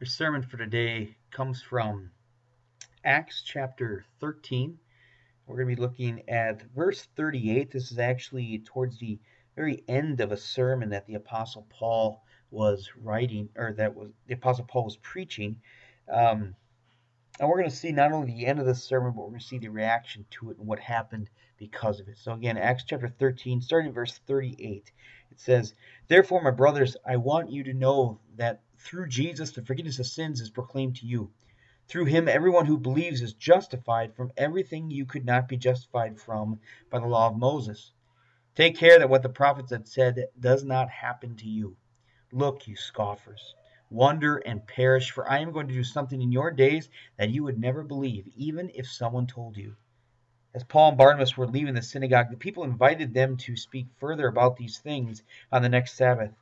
Our sermon for today comes from Acts chapter 13. We're going to be looking at verse 38. This is actually towards the very end of a sermon that the Apostle Paul was writing, or that was the Apostle Paul was preaching. Um, and we're going to see not only the end of the sermon, but we're going to see the reaction to it and what happened because of it. So again, Acts chapter 13, starting verse 38, it says, Therefore, my brothers, I want you to know that through Jesus, the forgiveness of sins is proclaimed to you. Through him, everyone who believes is justified from everything you could not be justified from by the law of Moses. Take care that what the prophets had said does not happen to you. Look, you scoffers, wonder and perish, for I am going to do something in your days that you would never believe, even if someone told you. As Paul and Barnabas were leaving the synagogue, the people invited them to speak further about these things on the next Sabbath.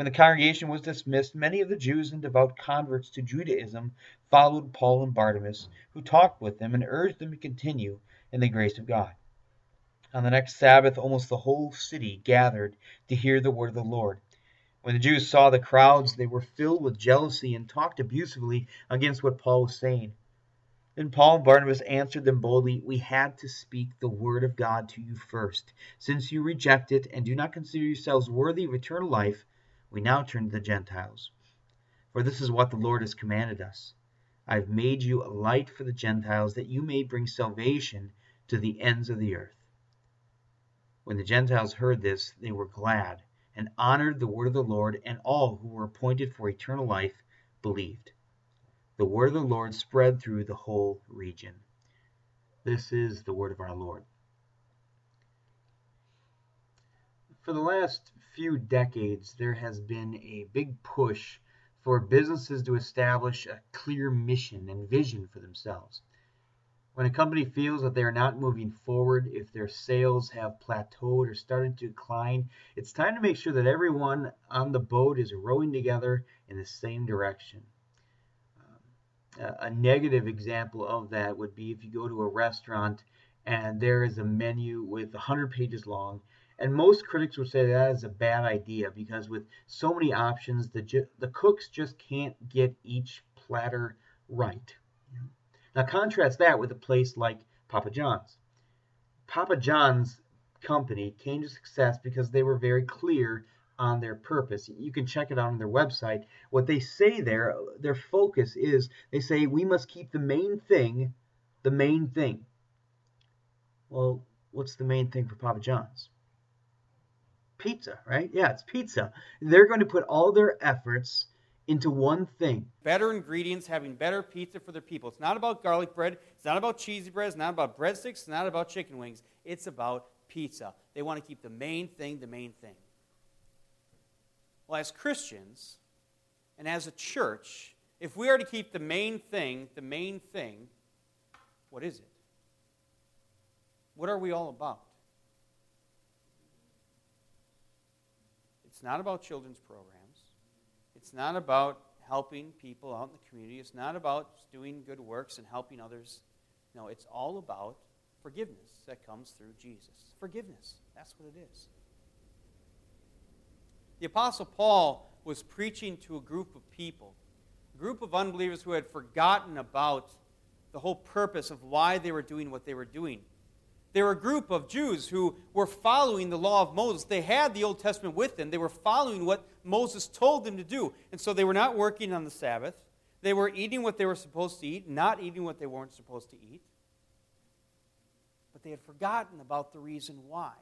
When the congregation was dismissed, many of the Jews and devout converts to Judaism followed Paul and Barnabas, who talked with them and urged them to continue in the grace of God. On the next Sabbath, almost the whole city gathered to hear the word of the Lord. When the Jews saw the crowds, they were filled with jealousy and talked abusively against what Paul was saying. Then Paul and Barnabas answered them boldly, We had to speak the word of God to you first. Since you reject it and do not consider yourselves worthy of eternal life, we now turn to the Gentiles. For this is what the Lord has commanded us I have made you a light for the Gentiles, that you may bring salvation to the ends of the earth. When the Gentiles heard this, they were glad and honored the word of the Lord, and all who were appointed for eternal life believed. The word of the Lord spread through the whole region. This is the word of our Lord. For the last few decades, there has been a big push for businesses to establish a clear mission and vision for themselves. When a company feels that they are not moving forward, if their sales have plateaued or started to decline, it's time to make sure that everyone on the boat is rowing together in the same direction. Um, a negative example of that would be if you go to a restaurant and there is a menu with 100 pages long and most critics would say that is a bad idea because with so many options, the, ju- the cooks just can't get each platter right. Now contrast that with a place like Papa John's. Papa John's company came to success because they were very clear on their purpose. You can check it out on their website. What they say there, their focus is they say we must keep the main thing the main thing. Well, what's the main thing for Papa John's? Pizza, right? Yeah, it's pizza. They're going to put all their efforts into one thing. Better ingredients, having better pizza for their people. It's not about garlic bread. It's not about cheesy bread. It's not about breadsticks. It's not about chicken wings. It's about pizza. They want to keep the main thing the main thing. Well, as Christians and as a church, if we are to keep the main thing the main thing, what is it? What are we all about? It's not about children's programs. It's not about helping people out in the community. It's not about doing good works and helping others. No, it's all about forgiveness that comes through Jesus. Forgiveness. That's what it is. The Apostle Paul was preaching to a group of people, a group of unbelievers who had forgotten about the whole purpose of why they were doing what they were doing. They were a group of Jews who were following the law of Moses. They had the Old Testament with them. They were following what Moses told them to do. And so they were not working on the Sabbath. They were eating what they were supposed to eat, not eating what they weren't supposed to eat. But they had forgotten about the reason why.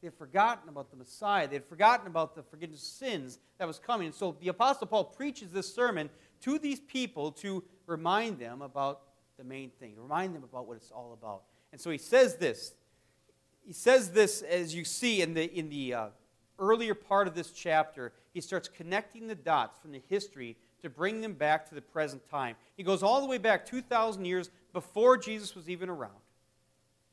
They had forgotten about the Messiah. They had forgotten about the forgiveness of sins that was coming. And so the Apostle Paul preaches this sermon to these people to remind them about the main thing, remind them about what it's all about. And so he says this. He says this as you see in the, in the uh, earlier part of this chapter. He starts connecting the dots from the history to bring them back to the present time. He goes all the way back 2,000 years before Jesus was even around,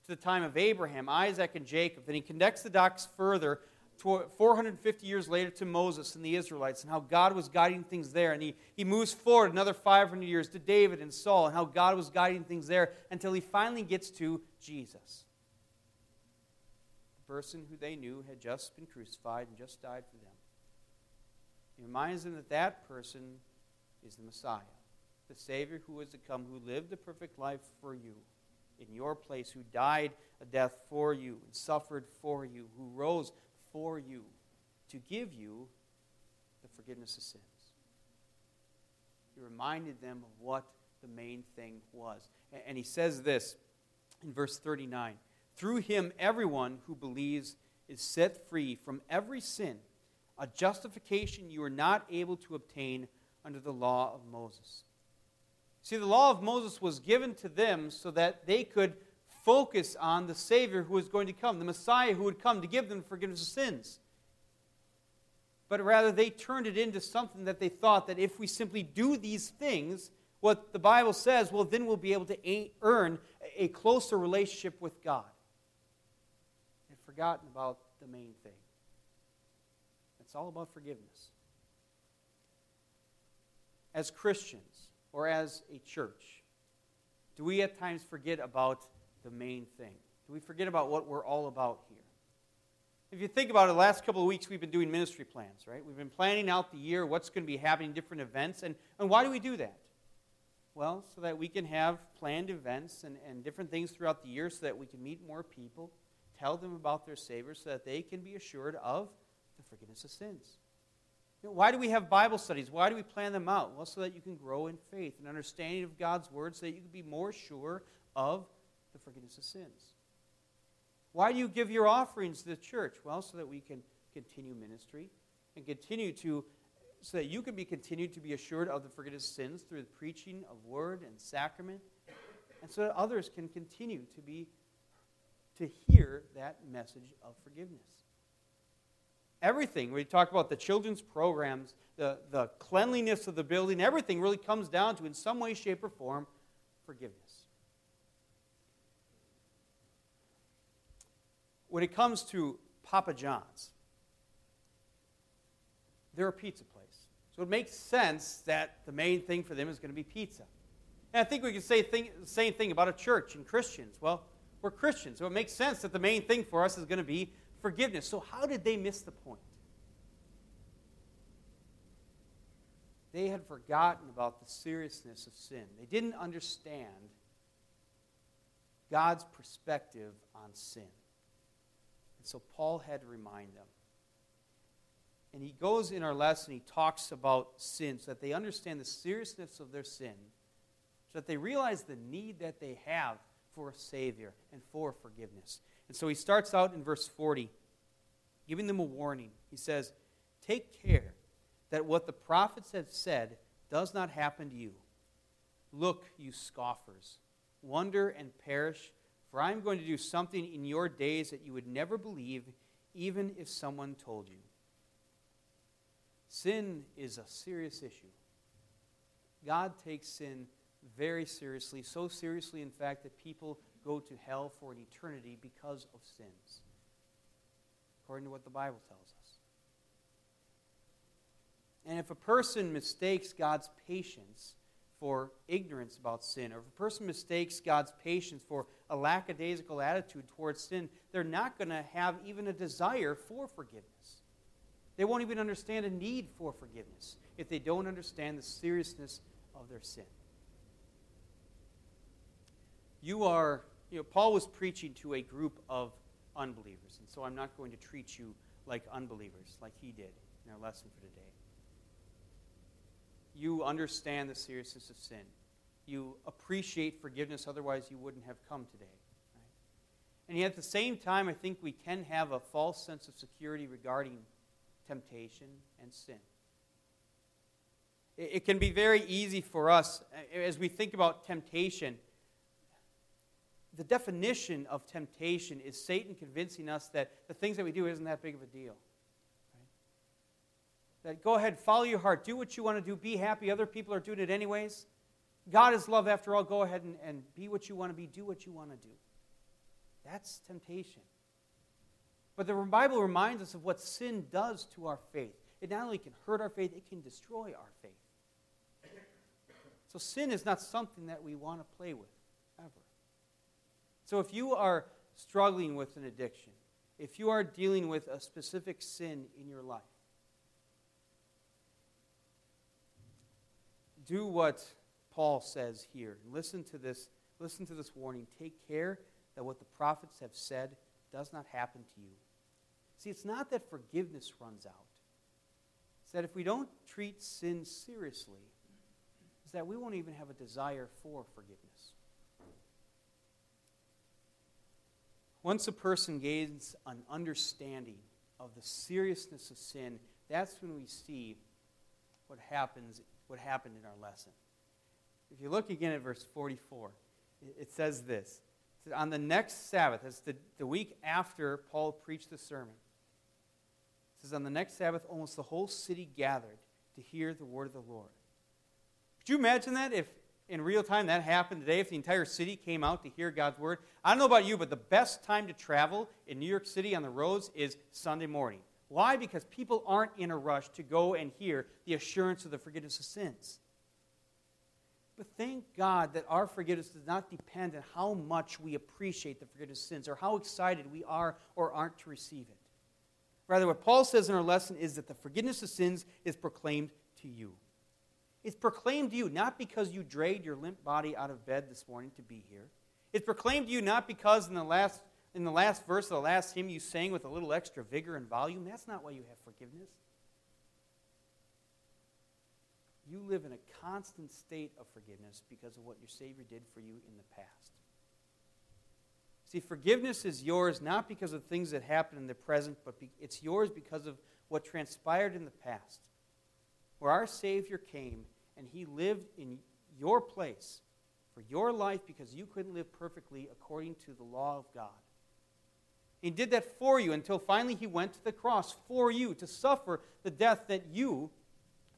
to the time of Abraham, Isaac, and Jacob. Then he connects the dots further 450 years later to Moses and the Israelites and how God was guiding things there. And he, he moves forward another 500 years to David and Saul and how God was guiding things there until he finally gets to Jesus. The person who they knew had just been crucified and just died for them. He reminds them that that person is the Messiah, the Savior who is to come, who lived a perfect life for you in your place, who died a death for you and suffered for you, who rose for you to give you the forgiveness of sins. He reminded them of what the main thing was. And he says this in verse 39 Through him, everyone who believes is set free from every sin, a justification you are not able to obtain under the law of Moses. See, the law of Moses was given to them so that they could focus on the Savior who was going to come, the Messiah who would come to give them forgiveness of sins. But rather, they turned it into something that they thought that if we simply do these things, what the Bible says, well, then we'll be able to earn a closer relationship with God. They've forgotten about the main thing. It's all about forgiveness. As Christians, or as a church? Do we at times forget about the main thing? Do we forget about what we're all about here? If you think about it, the last couple of weeks we've been doing ministry plans, right? We've been planning out the year, what's going to be happening, different events. And, and why do we do that? Well, so that we can have planned events and, and different things throughout the year so that we can meet more people, tell them about their Savior, so that they can be assured of the forgiveness of sins. You know, why do we have Bible studies? Why do we plan them out? Well, so that you can grow in faith and understanding of God's Word, so that you can be more sure of the forgiveness of sins. Why do you give your offerings to the church? Well, so that we can continue ministry and continue to, so that you can be continued to be assured of the forgiveness of sins through the preaching of Word and sacrament, and so that others can continue to be to hear that message of forgiveness everything. We talk about the children's programs, the, the cleanliness of the building, everything really comes down to, in some way, shape, or form, forgiveness. When it comes to Papa John's, they're a pizza place. So it makes sense that the main thing for them is going to be pizza. And I think we can say the same thing about a church and Christians. Well, we're Christians, so it makes sense that the main thing for us is going to be forgiveness. So, how did they miss the point? They had forgotten about the seriousness of sin. They didn't understand God's perspective on sin. So, Paul had to remind them. And he goes in our lesson, he talks about sin so that they understand the seriousness of their sin, so that they realize the need that they have for a Savior and for forgiveness. And so he starts out in verse 40, giving them a warning. He says, Take care that what the prophets have said does not happen to you. Look, you scoffers, wonder and perish, for I am going to do something in your days that you would never believe, even if someone told you. Sin is a serious issue. God takes sin very seriously, so seriously, in fact, that people go to hell for an eternity because of sins, according to what the Bible tells us. And if a person mistakes God's patience for ignorance about sin, or if a person mistakes God's patience for a lackadaisical attitude towards sin, they're not going to have even a desire for forgiveness. They won't even understand a need for forgiveness if they don't understand the seriousness of their sin. You are you know, Paul was preaching to a group of unbelievers, and so I'm not going to treat you like unbelievers, like he did in our lesson for today. You understand the seriousness of sin. You appreciate forgiveness, otherwise, you wouldn't have come today. Right? And yet, at the same time, I think we can have a false sense of security regarding temptation and sin. It, it can be very easy for us, as we think about temptation, the definition of temptation is Satan convincing us that the things that we do isn't that big of a deal. That go ahead, follow your heart, do what you want to do, be happy. Other people are doing it anyways. God is love after all. Go ahead and, and be what you want to be, do what you want to do. That's temptation. But the Bible reminds us of what sin does to our faith. It not only can hurt our faith, it can destroy our faith. So sin is not something that we want to play with, ever. So if you are struggling with an addiction, if you are dealing with a specific sin in your life, do what Paul says here. Listen to this. Listen to this warning. Take care that what the prophets have said does not happen to you. See, it's not that forgiveness runs out. It's that if we don't treat sin seriously, it's that we won't even have a desire for forgiveness. Once a person gains an understanding of the seriousness of sin, that's when we see what happens what happened in our lesson. If you look again at verse 44, it says this. It says, On the next Sabbath, that's the, the week after Paul preached the sermon, it says, On the next Sabbath, almost the whole city gathered to hear the word of the Lord. Could you imagine that if in real time that happened today, if the entire city came out to hear God's word? I don't know about you, but the best time to travel in New York City on the roads is Sunday morning. Why? Because people aren't in a rush to go and hear the assurance of the forgiveness of sins. But thank God that our forgiveness does not depend on how much we appreciate the forgiveness of sins or how excited we are or aren't to receive it. Rather, what Paul says in our lesson is that the forgiveness of sins is proclaimed to you. It's proclaimed to you not because you dragged your limp body out of bed this morning to be here. It's proclaimed to you not because in the last in the last verse of the last hymn you sang with a little extra vigor and volume. That's not why you have forgiveness. You live in a constant state of forgiveness because of what your Savior did for you in the past. See, forgiveness is yours not because of things that happen in the present, but it's yours because of what transpired in the past, where our Savior came and He lived in your place for your life because you couldn't live perfectly according to the law of God. He did that for you until finally he went to the cross for you to suffer the death that you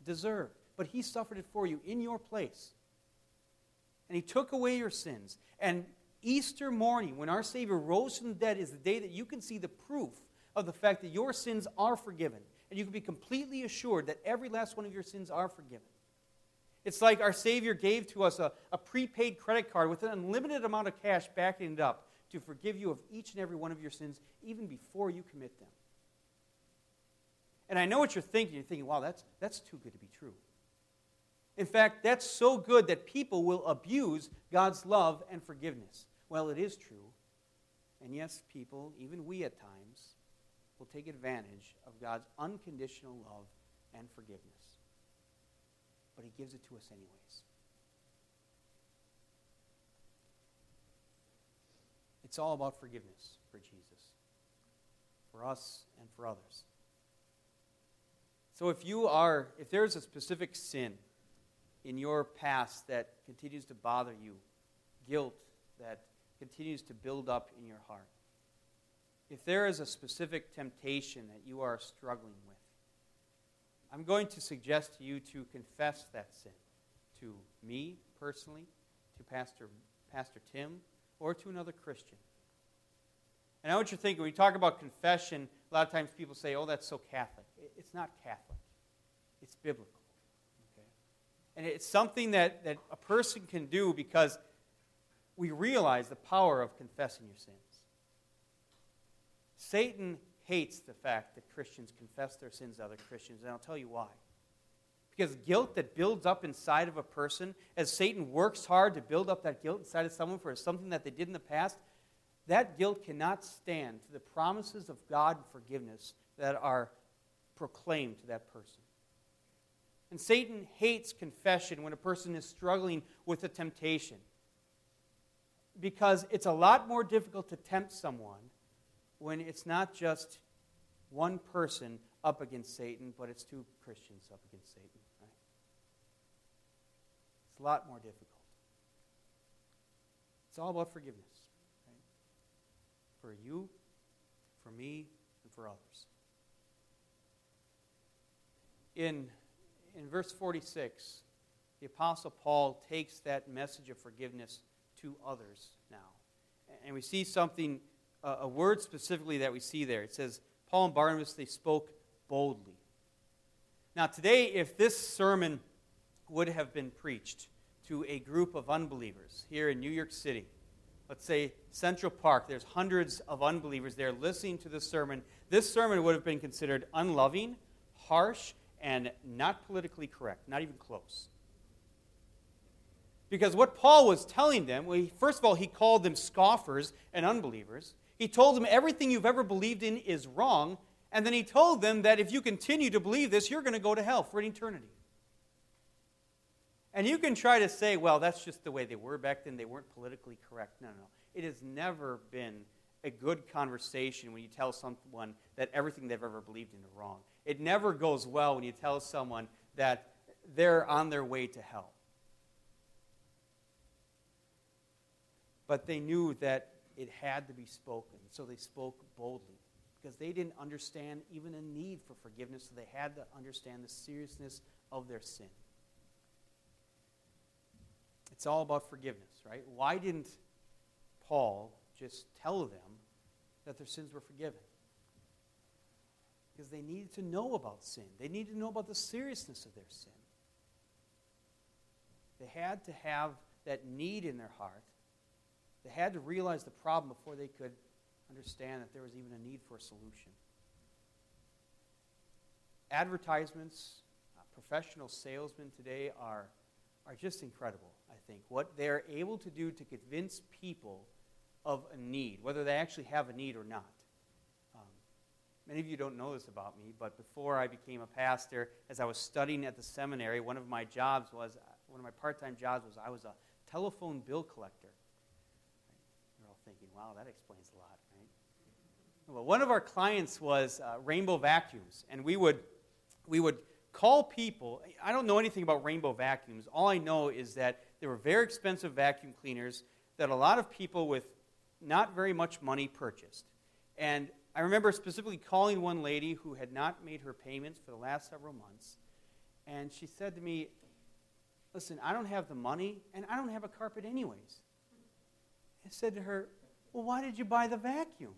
deserved. But he suffered it for you in your place. And he took away your sins. And Easter morning, when our Savior rose from the dead, is the day that you can see the proof of the fact that your sins are forgiven. And you can be completely assured that every last one of your sins are forgiven. It's like our Savior gave to us a, a prepaid credit card with an unlimited amount of cash backing it up to forgive you of each and every one of your sins even before you commit them. And I know what you're thinking. You're thinking, wow, that's, that's too good to be true. In fact, that's so good that people will abuse God's love and forgiveness. Well, it is true. And yes, people, even we at times, will take advantage of God's unconditional love and forgiveness. But He gives it to us anyways. It's all about forgiveness for Jesus, for us and for others. So if you are, if there's a specific sin in your past that continues to bother you, guilt that continues to build up in your heart, if there is a specific temptation that you are struggling with, I'm going to suggest to you to confess that sin to me personally, to Pastor, Pastor Tim, or to another Christian. And I know what you're thinking. When you talk about confession, a lot of times people say, oh, that's so Catholic. It's not Catholic, it's biblical. Okay? And it's something that, that a person can do because we realize the power of confessing your sins. Satan hates the fact that Christians confess their sins to other Christians, and I'll tell you why. Because guilt that builds up inside of a person, as Satan works hard to build up that guilt inside of someone for something that they did in the past, that guilt cannot stand to the promises of God and forgiveness that are proclaimed to that person. And Satan hates confession when a person is struggling with a temptation because it's a lot more difficult to tempt someone when it's not just one person up against Satan, but it's two Christians up against Satan. It's a lot more difficult. It's all about forgiveness. Right? For you, for me, and for others. In, in verse 46, the Apostle Paul takes that message of forgiveness to others now. And we see something, a word specifically that we see there. It says, Paul and Barnabas, they spoke boldly. Now, today, if this sermon would have been preached to a group of unbelievers here in New York City. Let's say Central Park, there's hundreds of unbelievers there listening to this sermon. This sermon would have been considered unloving, harsh, and not politically correct, not even close. Because what Paul was telling them, well, he, first of all, he called them scoffers and unbelievers. He told them everything you've ever believed in is wrong. And then he told them that if you continue to believe this, you're going to go to hell for an eternity. And you can try to say, well, that's just the way they were back then. They weren't politically correct. No, no, no. It has never been a good conversation when you tell someone that everything they've ever believed in is wrong. It never goes well when you tell someone that they're on their way to hell. But they knew that it had to be spoken, so they spoke boldly because they didn't understand even a need for forgiveness, so they had to understand the seriousness of their sin. It's all about forgiveness, right? Why didn't Paul just tell them that their sins were forgiven? Because they needed to know about sin. They needed to know about the seriousness of their sin. They had to have that need in their heart. They had to realize the problem before they could understand that there was even a need for a solution. Advertisements, uh, professional salesmen today are, are just incredible, think. What they're able to do to convince people of a need, whether they actually have a need or not. Um, many of you don't know this about me, but before I became a pastor, as I was studying at the seminary, one of my jobs was, one of my part time jobs was I was a telephone bill collector. You're all thinking, wow, that explains a lot, right? Well, one of our clients was uh, Rainbow Vacuums, and we would, we would call people. I don't know anything about Rainbow Vacuums. All I know is that they were very expensive vacuum cleaners that a lot of people with not very much money purchased. And I remember specifically calling one lady who had not made her payments for the last several months. And she said to me, Listen, I don't have the money, and I don't have a carpet anyways. I said to her, Well, why did you buy the vacuum?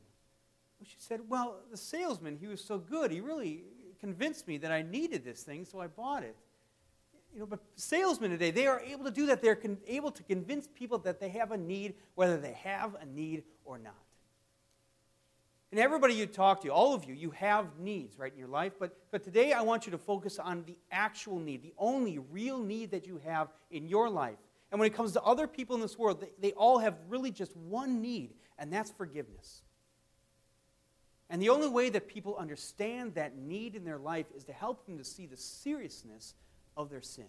Well, she said, Well, the salesman, he was so good. He really convinced me that I needed this thing, so I bought it. You know, but salesmen today, they are able to do that. They're con- able to convince people that they have a need, whether they have a need or not. And everybody you talk to, all of you, you have needs, right, in your life. But, but today I want you to focus on the actual need, the only real need that you have in your life. And when it comes to other people in this world, they, they all have really just one need, and that's forgiveness. And the only way that people understand that need in their life is to help them to see the seriousness of their sin.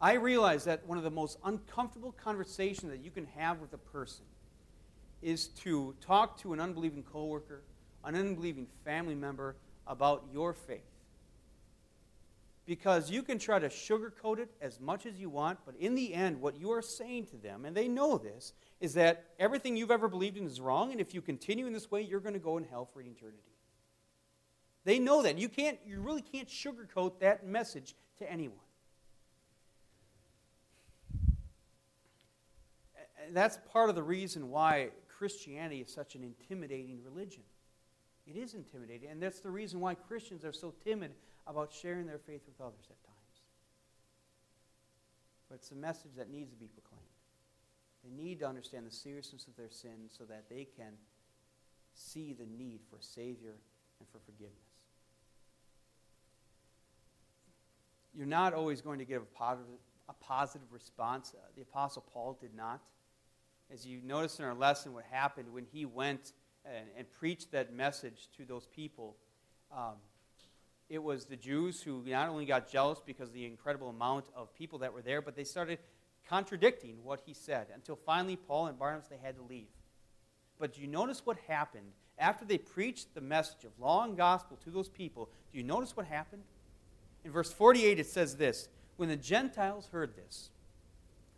I realize that one of the most uncomfortable conversations that you can have with a person is to talk to an unbelieving coworker, an unbelieving family member about your faith. Because you can try to sugarcoat it as much as you want, but in the end, what you are saying to them, and they know this, is that everything you've ever believed in is wrong, and if you continue in this way, you're going to go in hell for eternity. They know that. You, can't, you really can't sugarcoat that message to anyone. That's part of the reason why Christianity is such an intimidating religion. It is intimidating, and that's the reason why Christians are so timid about sharing their faith with others at times. But it's a message that needs to be proclaimed. They need to understand the seriousness of their sin so that they can see the need for a Savior and for forgiveness. You're not always going to get a positive, a positive response. Uh, the Apostle Paul did not. As you notice in our lesson, what happened when he went and, and preached that message to those people, um, it was the Jews who not only got jealous because of the incredible amount of people that were there, but they started contradicting what he said until finally Paul and Barnabas they had to leave. But do you notice what happened after they preached the message of law and gospel to those people? Do you notice what happened? In verse 48, it says this When the Gentiles heard this,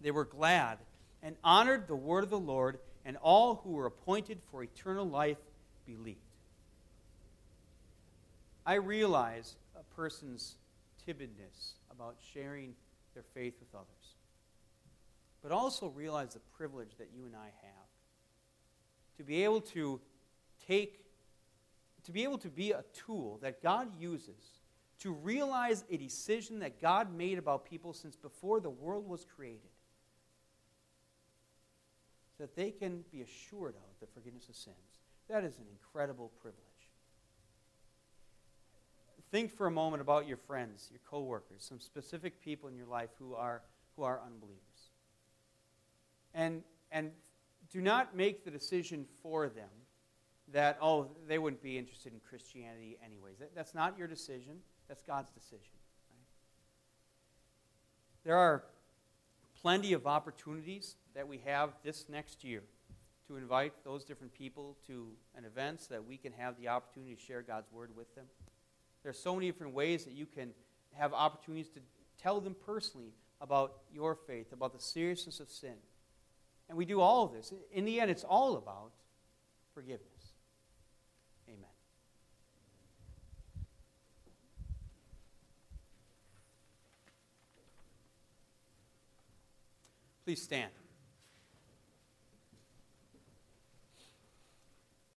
they were glad and honored the word of the Lord, and all who were appointed for eternal life believed. I realize a person's timidness about sharing their faith with others, but also realize the privilege that you and I have to be able to take, to be able to be a tool that God uses to realize a decision that God made about people since before the world was created. So that they can be assured of the forgiveness of sins. That is an incredible privilege. Think for a moment about your friends, your coworkers, some specific people in your life who are who are unbelievers. And, and do not make the decision for them that, oh, they wouldn't be interested in Christianity anyways. That, that's not your decision, that's God's decision. There are plenty of opportunities that we have this next year to invite those different people to an event so that we can have the opportunity to share God's word with them. There are so many different ways that you can have opportunities to tell them personally about your faith, about the seriousness of sin. And we do all of this. In the end, it's all about forgiveness. Please stand.